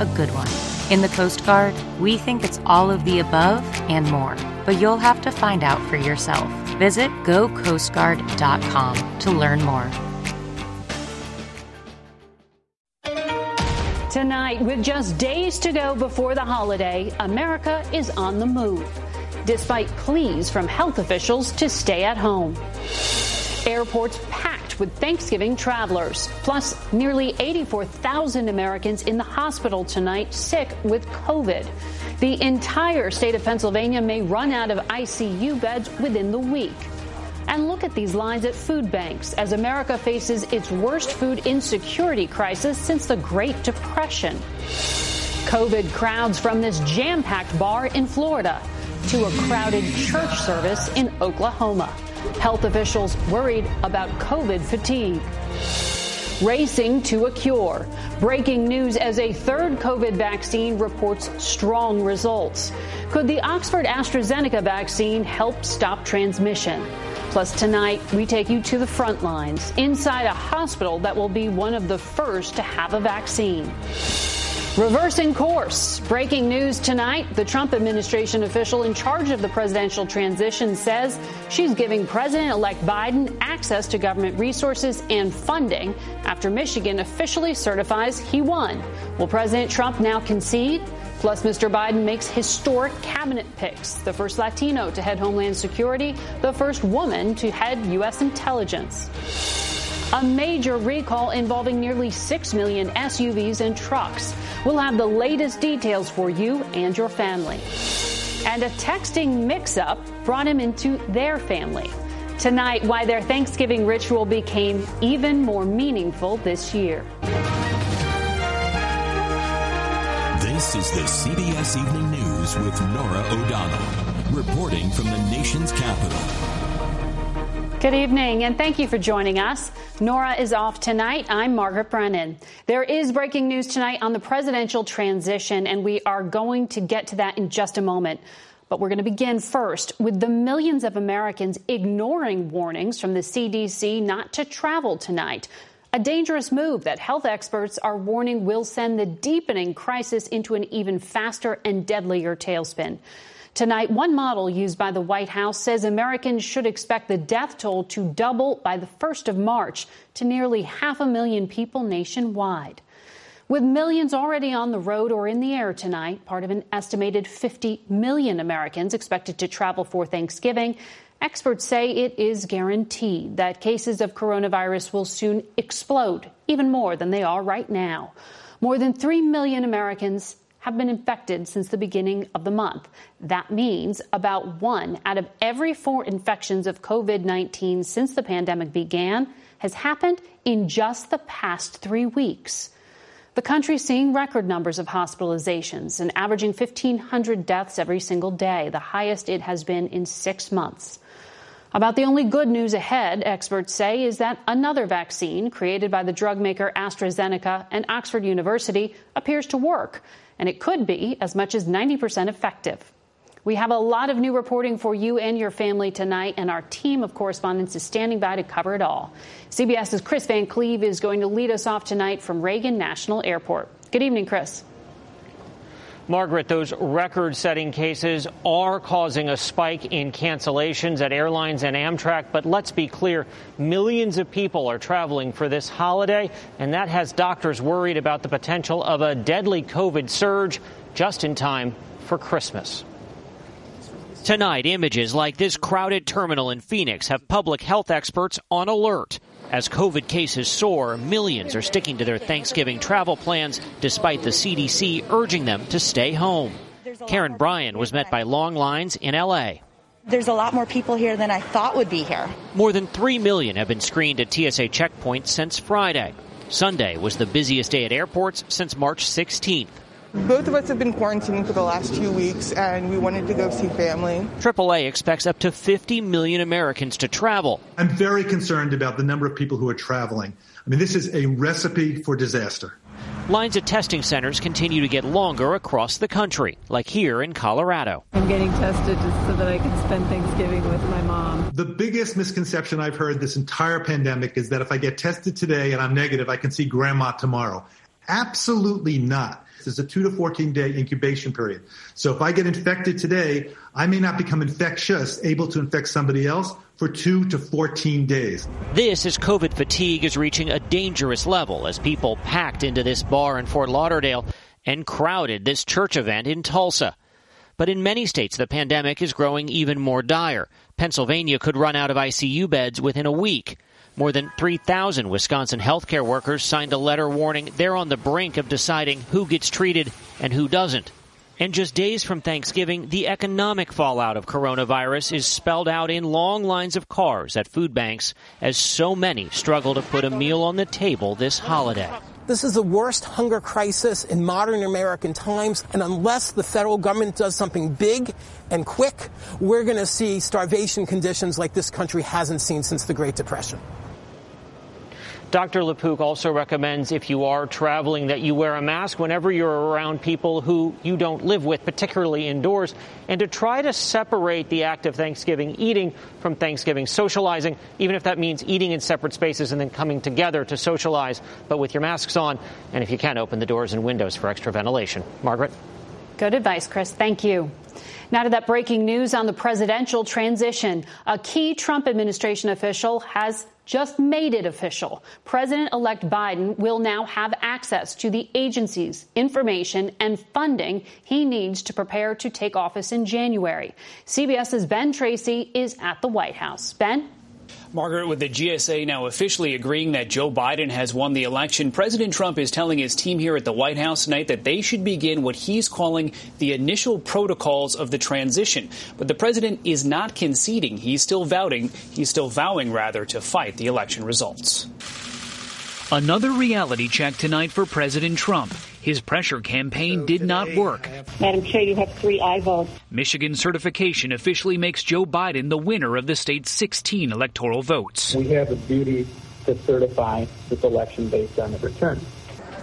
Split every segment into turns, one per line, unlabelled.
a good one? In the Coast Guard, we think it's all of the above and more, but you'll have to find out for yourself. Visit gocoastguard.com to learn more.
Tonight, with just days to go before the holiday, America is on the move, despite pleas from health officials to stay at home. Airports packed with Thanksgiving travelers, plus nearly 84,000 Americans in the hospital tonight sick with COVID. The entire state of Pennsylvania may run out of ICU beds within the week. And look at these lines at food banks as America faces its worst food insecurity crisis since the Great Depression. COVID crowds from this jam packed bar in Florida to a crowded church service in Oklahoma. Health officials worried about COVID fatigue. Racing to a cure. Breaking news as a third COVID vaccine reports strong results. Could the Oxford AstraZeneca vaccine help stop transmission? Plus, tonight, we take you to the front lines inside a hospital that will be one of the first to have a vaccine. Reversing course. Breaking news tonight. The Trump administration official in charge of the presidential transition says she's giving President elect Biden access to government resources and funding after Michigan officially certifies he won. Will President Trump now concede? Plus, Mr. Biden makes historic cabinet picks the first Latino to head Homeland Security, the first woman to head U.S. intelligence. A major recall involving nearly 6 million SUVs and trucks. We'll have the latest details for you and your family. And a texting mix up brought him into their family. Tonight, why their Thanksgiving ritual became even more meaningful this year.
This is the CBS Evening News with Norah O'Donnell, reporting from the nation's capital.
Good evening, and thank you for joining us. Norah is off tonight. I'm Margaret Brennan. There is breaking news tonight on the presidential transition, and we are going to get to that in just a moment. But we're going to begin first with the millions of Americans ignoring warnings from the CDC not to travel tonight. A dangerous move that health experts are warning will send the deepening crisis into an even faster and deadlier tailspin. Tonight, one model used by the White House says Americans should expect the death toll to double by the 1st of March to nearly half a million people nationwide. With millions already on the road or in the air tonight, part of an estimated 50 million Americans expected to travel for Thanksgiving, Experts say it is guaranteed that cases of coronavirus will soon explode, even more than they are right now. More than 3 million Americans have been infected since the beginning of the month. That means about one out of every four infections of COVID 19 since the pandemic began has happened in just the past three weeks. The country seeing record numbers of hospitalizations and averaging 1,500 deaths every single day, the highest it has been in six months. About the only good news ahead, experts say, is that another vaccine created by the drug maker AstraZeneca and Oxford University appears to work, and it could be as much as 90% effective. We have a lot of new reporting for you and your family tonight, and our team of correspondents is standing by to cover it all. CBS's Kris Van Cleave is going to lead us off tonight from Reagan National Airport. Good evening, Kris.
Margaret, those record setting cases are causing a spike in cancellations at airlines and Amtrak. But let's be clear millions of people are traveling for this holiday, and that has doctors worried about the potential of a deadly COVID surge just in time for Christmas. Tonight, images like this crowded terminal in Phoenix have public health experts on alert. As COVID cases soar, millions are sticking to their Thanksgiving travel plans despite the CDC urging them to stay home. Karen Bryan was met by long lines in LA.
There's a lot more people here than I thought would be here.
More than 3 million have been screened at TSA checkpoints since Friday. Sunday was the busiest day at airports since March 16th.
Both of us have been quarantining for the last two weeks, and we wanted to go see family.
AAA expects up to 50 million Americans to travel.
I'm very concerned about the number of people who are traveling. I mean, this is a recipe for disaster.
Lines at testing centers continue to get longer across the country, like here in Colorado.
I'm getting tested just so that I can spend Thanksgiving with my mom.
The biggest misconception I've heard this entire pandemic is that if I get tested today and I'm negative, I can see grandma tomorrow. Absolutely not. There's a two to 14 day incubation period. So if I get infected today, I may not become infectious, able to infect somebody else for two to 14 days.
This is COVID fatigue is reaching a dangerous level as people packed into this bar in Fort Lauderdale and crowded this church event in Tulsa. But in many states, the pandemic is growing even more dire. Pennsylvania could run out of ICU beds within a week. More than 3,000 Wisconsin healthcare workers signed a letter warning they're on the brink of deciding who gets treated and who doesn't. And just days from Thanksgiving, the economic fallout of coronavirus is spelled out in long lines of cars at food banks as so many struggle to put a meal on the table this holiday.
This is the worst hunger crisis in modern American times, and unless the federal government does something big and quick, we're going to see starvation conditions like this country hasn't seen since the Great Depression.
Dr. LaPook also recommends if you are traveling that you wear a mask whenever you're around people who you don't live with, particularly indoors, and to try to separate the act of Thanksgiving eating from Thanksgiving socializing, even if that means eating in separate spaces and then coming together to socialize, but with your masks on, and if you can, open the doors and windows for extra ventilation. Margaret?
Good advice, Kris. Thank you. Now to that breaking news on the presidential transition. A key Trump administration official has just made it official. President elect Biden will now have access to the agency's information and funding he needs to prepare to take office in January. CBS's Ben Tracy is at the White House. Ben?
Margaret, with the GSA now officially agreeing that Joe Biden has won the election, President Trump is telling his team here at the White House tonight that they should begin what he's calling the initial protocols of the transition. But the president is not conceding. He's still vowing, he's still vowing rather to fight the election results.
Another reality check tonight for President Trump. His pressure campaign did not work.
Madam Chair, you have three aye votes.
Michigan certification officially makes Joe Biden the winner of the state's 16 electoral votes.
We have a duty to certify this election based on the return.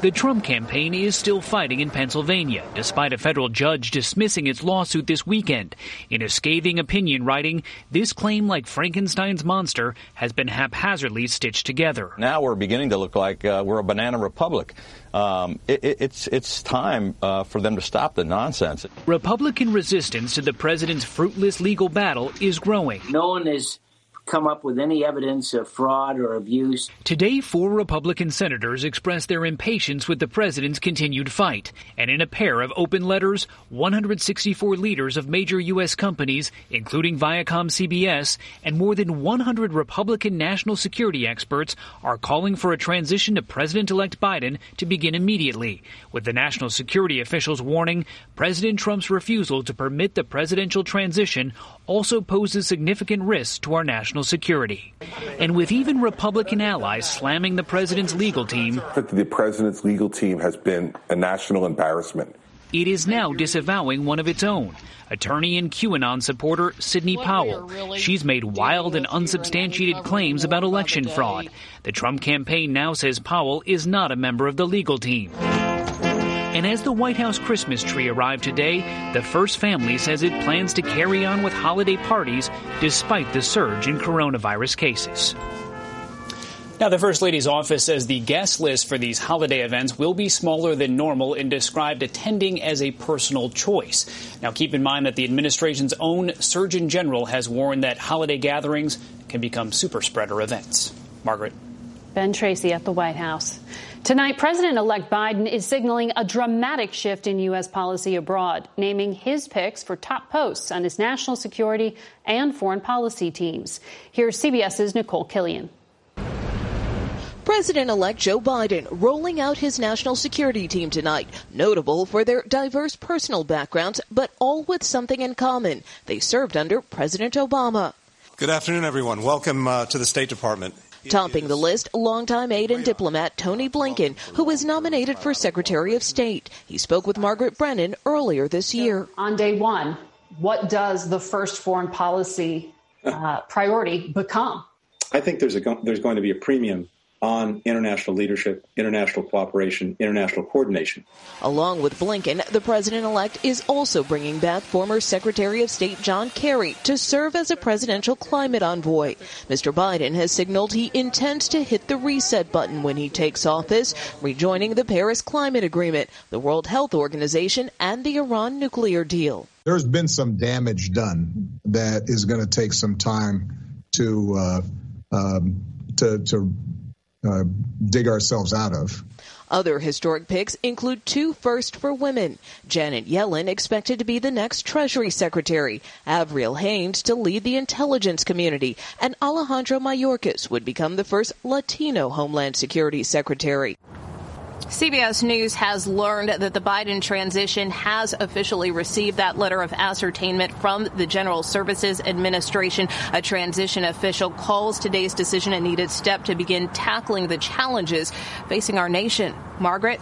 The Trump campaign is still fighting in Pennsylvania, despite a federal judge dismissing its lawsuit this weekend. In a scathing opinion writing, this claim, like Frankenstein's monster, has been haphazardly stitched together.
Now we're beginning to look like uh, we're a banana republic. Um, it, it, it's it's time uh, for them to stop the nonsense.
Republican resistance to the president's fruitless legal battle is growing.
No one is come up with any evidence of fraud or abuse.
Today, four Republican senators expressed their impatience with the president's continued fight. And in a pair of open letters, 164 leaders of major U.S. companies, including Viacom CBS, and more than 100 Republican national security experts are calling for a transition to President elect Biden to begin immediately, with the national security officials warning President Trump's refusal to permit the presidential transition also poses significant risks to our national security. And with even Republican allies slamming the president's legal team,
the president's legal team has been a national embarrassment.
It is now disavowing one of its own. Attorney and QAnon supporter Sidney Powell. She's made wild and unsubstantiated claims about election fraud. The Trump campaign now says Powell is not a member of the legal team. And as the White House Christmas tree arrived today, the first family says it plans to carry on with holiday parties despite the surge in coronavirus cases.
Now, the First Lady's office says the guest list for these holiday events will be smaller than normal and described attending as a personal choice. Now, keep in mind that the administration's own Surgeon General has warned that holiday gatherings can become super spreader events. Margaret.
Ben Tracy at the White House. Tonight, President elect Biden is signaling a dramatic shift in U.S. policy abroad, naming his picks for top posts on his national security and foreign policy teams. Here's CBS's Nicole Killion.
President elect Joe Biden rolling out his national security team tonight, notable for their diverse personal backgrounds, but all with something in common. They served under President Obama.
Good afternoon, everyone. Welcome uh, to the State Department.
Topping the list, longtime aide and diplomat Tony Blinken, who was nominated for Secretary of State. He spoke with Margaret Brennan earlier this year.
On day one, what does the first foreign policy uh, priority become?
I think there's a there's going to be a premium on international leadership, international cooperation, international coordination.
Along with Blinken, the president elect is also bringing back former Secretary of State John Kerry to serve as a presidential climate envoy. Mr. Biden has signaled he intends to hit the reset button when he takes office, rejoining the Paris Climate Agreement, the World Health Organization, and the Iran nuclear deal.
There's been some damage done that is going to take some time to uh, um, to, to uh, dig ourselves out of.
Other historic picks include two first for women. Janet Yellen expected to be the next Treasury Secretary, Avril Haines to lead the intelligence community, and Alejandro Mayorkas would become the first Latino Homeland Security Secretary. CBS News has learned that the Biden transition has officially received that letter of ascertainment from the General Services Administration. A transition official calls today's decision a needed step to begin tackling the challenges facing our nation. Margaret?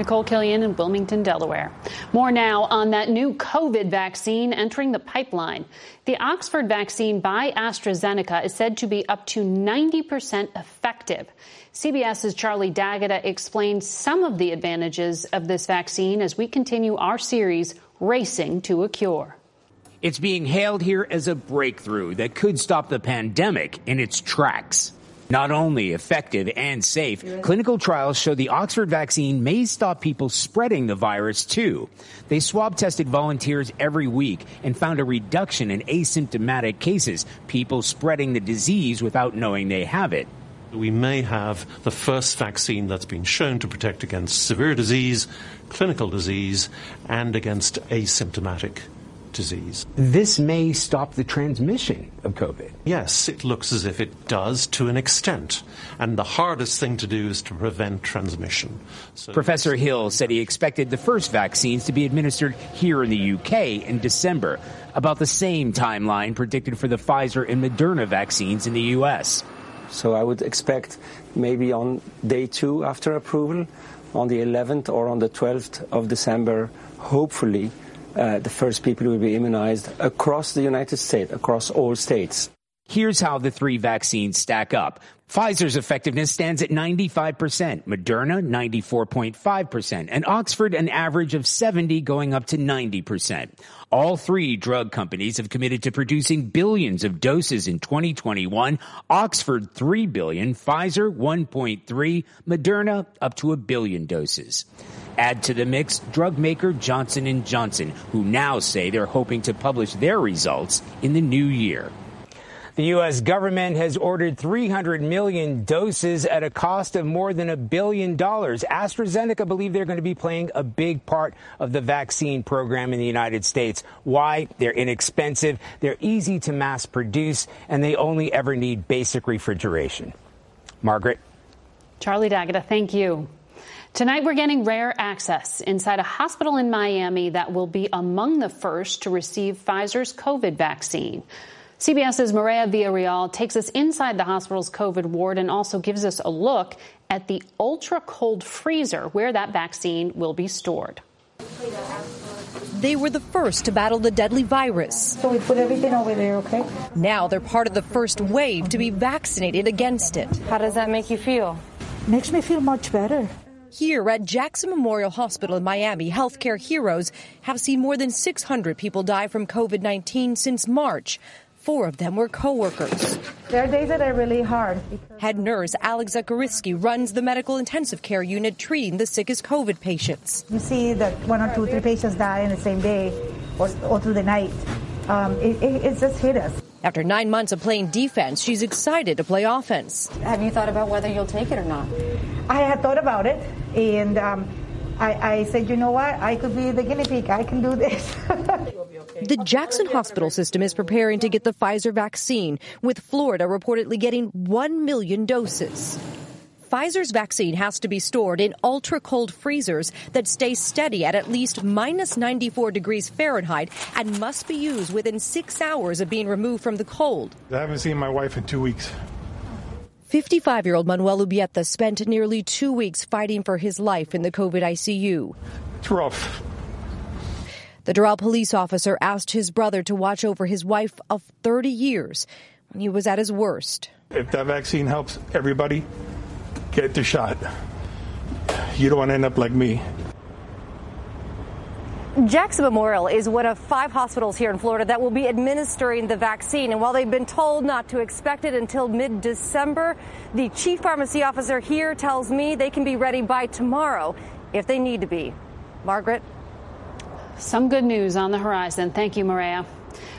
Nicole Killion in Wilmington, Delaware. More now on that new COVID vaccine entering the pipeline. The Oxford vaccine by AstraZeneca is said to be up to 90% effective. CBS's Charlie D'Agata explains some of the advantages of this vaccine as we continue our series, Racing to a Cure.
It's being hailed here as a breakthrough that could stop the pandemic in its tracks. Not only effective and safe, clinical trials show the Oxford vaccine may stop people spreading the virus too. They swab tested volunteers every week and found a reduction in asymptomatic cases, people spreading the disease without knowing they have it.
We may have the first vaccine that's been shown to protect against severe disease, clinical disease, and against asymptomatic disease.
This may stop the transmission of COVID.
Yes, it looks as if it does to an extent. And the hardest thing to do is to prevent transmission.
So Professor Hill said he expected the first vaccines to be administered here in the UK in December, about the same timeline predicted for the Pfizer and Moderna vaccines in the US.
So I would expect maybe on day two after approval, on the 11th or on the 12th of December, hopefully, Uh, the first people will be immunized across the United States, across all states.
Here's how the three vaccines stack up. Pfizer's effectiveness stands at 95%, Moderna 94.5%, and Oxford an average of 70 going up to 90%. All three drug companies have committed to producing billions of doses in 2021. Oxford 3 billion, Pfizer 1.3, Moderna up to a billion doses. Add to the mix drug maker Johnson & Johnson, who now say they're hoping to publish their results in the new year. The U.S. government has ordered 300 million doses at a cost of more than a billion dollars. AstraZeneca believe they're going to be playing a big part of the vaccine program in the United States. Why? They're inexpensive, they're easy to mass produce, and they only ever need basic refrigeration. Margaret?
Charlie D'Agata, thank you. Tonight, we're getting rare access inside a hospital in Miami that will be among the first to receive Pfizer's COVID vaccine. CBS's Maria Villarreal takes us inside the hospital's COVID ward and also gives us a look at the ultra cold freezer where that vaccine will be stored.
They were the first to battle the deadly virus.
So we put everything over there, okay?
Now they're part of the first wave to be vaccinated against it.
How does that make you feel? Makes me feel much better.
Here at Jackson Memorial Hospital in Miami, healthcare heroes have seen more than 600 people die from COVID 19 since March. Four of them were coworkers.
There are days that are really hard.
Head nurse Alex Zakariski runs the medical intensive care unit treating the sickest COVID patients.
You see that one or two, three patients die in the same day or, or through the night. Um, it, it, it just hit us.
After nine months of playing defense, she's excited to play offense.
Have you thought about whether you'll take it or not?
I had thought about it, and um, I, I, said, you know what? I could be the guinea pig. I can do this.
the Jackson Hospital System is preparing to get the Pfizer vaccine, with Florida reportedly getting 1 million doses. Pfizer's vaccine has to be stored in ultra cold freezers that stay steady at at least minus 94 degrees Fahrenheit and must be used within six hours of being removed from the cold.
I haven't seen my wife in two weeks.
55 year old Manuel Ubieta spent nearly two weeks fighting for his life in the COVID ICU.
It's rough.
The Doral police officer asked his brother to watch over his wife of 30 years when he was at his worst.
If that vaccine helps everybody, get the shot. You don't want to end up like me.
Jackson Memorial is one of five hospitals here in Florida that will be administering the vaccine. And while they've been told not to expect it until mid December, the chief pharmacy officer here tells me they can be ready by tomorrow if they need to be. Margaret?
Some good news on the horizon. Thank you, Maria.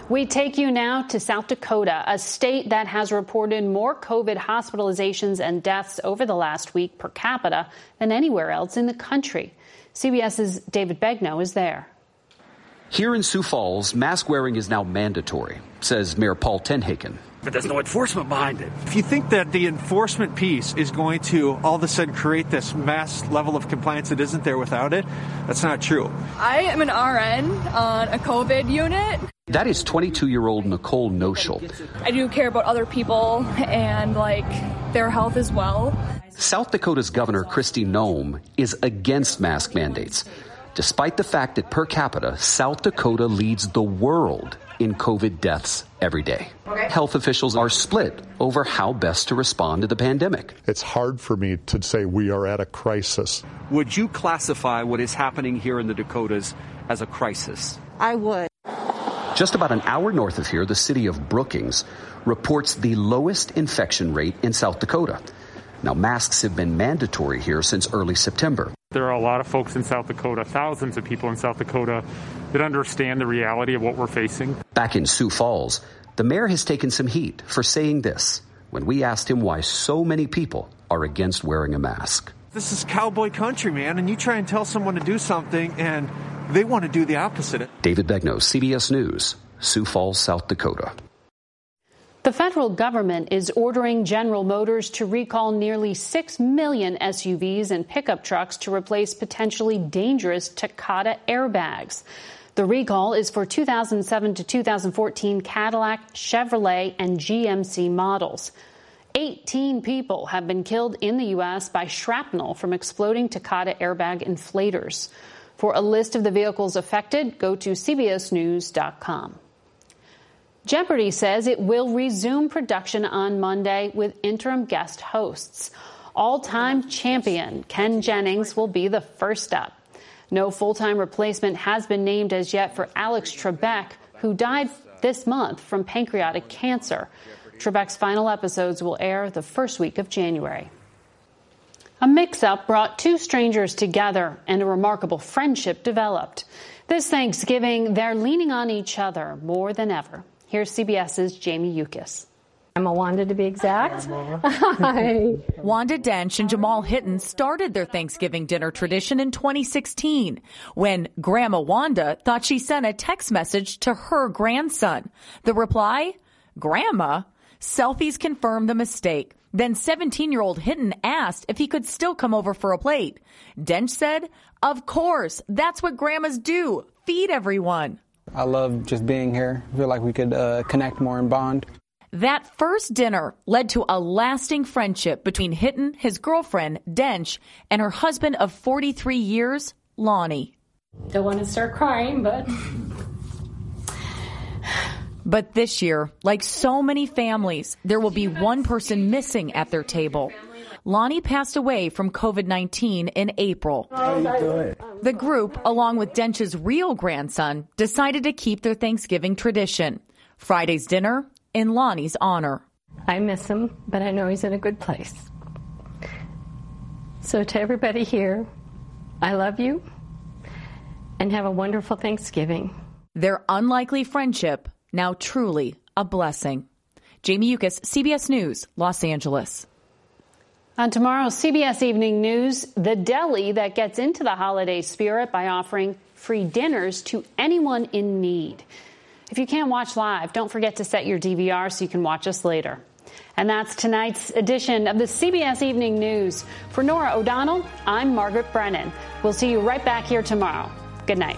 We take you now to South Dakota, a state that has reported more COVID hospitalizations and deaths over the last week per capita than anywhere else in the country. CBS's David Begnaud is there.
Here in Sioux Falls, mask wearing is now mandatory, says Mayor Paul TenHaken.
But there's no enforcement behind it. If you think that the enforcement piece is going to all of a sudden create this mass level of compliance that isn't there without it, that's not true.
I am an RN on a COVID unit.
That is 22 year old Nicole Noshel.
I do care about other people and like their health as well.
South Dakota's Governor Kristi Noem is against mask mandates, despite the fact that per capita, South Dakota leads the world in COVID deaths every day. Okay. Health officials are split over how best to respond to the pandemic.
It's hard for me to say we are at a crisis.
Would you classify what is happening here in the Dakotas as a crisis?
I would.
Just about an hour north of here, the city of Brookings reports the lowest infection rate in South Dakota. Now, masks have been mandatory here since early September.
There are a lot of folks in South Dakota, thousands of people in South Dakota, that understand the reality of what we're facing.
Back in Sioux Falls, the mayor has taken some heat for saying this when we asked him why so many people are against wearing a mask.
This is cowboy country, man, and you try and tell someone to do something and they want to do the opposite.
David Begnaud, CBS News, Sioux Falls, South Dakota.
The federal government is ordering General Motors to recall nearly 6 million SUVs and pickup trucks to replace potentially dangerous Takata airbags. The recall is for 2007 to 2014 Cadillac, Chevrolet, and GMC models. 18 people have been killed in the U.S. by shrapnel from exploding Takata airbag inflators. For a list of the vehicles affected, go to CBSNews.com. Jeopardy says it will resume production on Monday with interim guest hosts. All time champion Ken Jennings will be the first up. No full time replacement has been named as yet for Alex Trebek, who died this month from pancreatic cancer. Trebek's final episodes will air the first week of January. A mix up brought two strangers together and a remarkable friendship developed. This Thanksgiving, they're leaning on each other more than ever. Here's CBS's Jamie Yuccas.
I'm a Wanda to be exact.
Hi. Wanda Dench and Jamal Hinton started their Thanksgiving dinner tradition in 2016 when Grandma Wanda thought she sent a text message to her grandson. The reply? Grandma? Selfies confirmed the mistake. Then 17 year old Hinton asked if he could still come over for a plate. Dench said, Of course, that's what grandmas do. Feed everyone.
I love just being here. I feel like we could uh, connect more and bond.
That first dinner led to a lasting friendship between Hinton, his girlfriend, Dench, and her husband of 43 years, Lonnie.
Don't want to start crying, but.
But this year, like so many families, there will be one person missing at their table.
Lonnie passed away from COVID 19 in April.
How you doing?
The group, along with Dench's real grandson, decided to keep their Thanksgiving tradition. Friday's dinner in Lonnie's honor.
I miss him, but I know he's in a good place. So, to everybody here, I love you and have a wonderful Thanksgiving.
Their unlikely friendship now truly a blessing. Jamie Yuccas, CBS News, Los Angeles.
On tomorrow's CBS Evening News, the deli that gets into the holiday spirit by offering free dinners to anyone in need. If you can't watch live, don't forget to set your DVR so you can watch us later. And that's tonight's edition of the CBS Evening News. For Norah O'Donnell, I'm Margaret Brennan. We'll see you right back here tomorrow. Good night.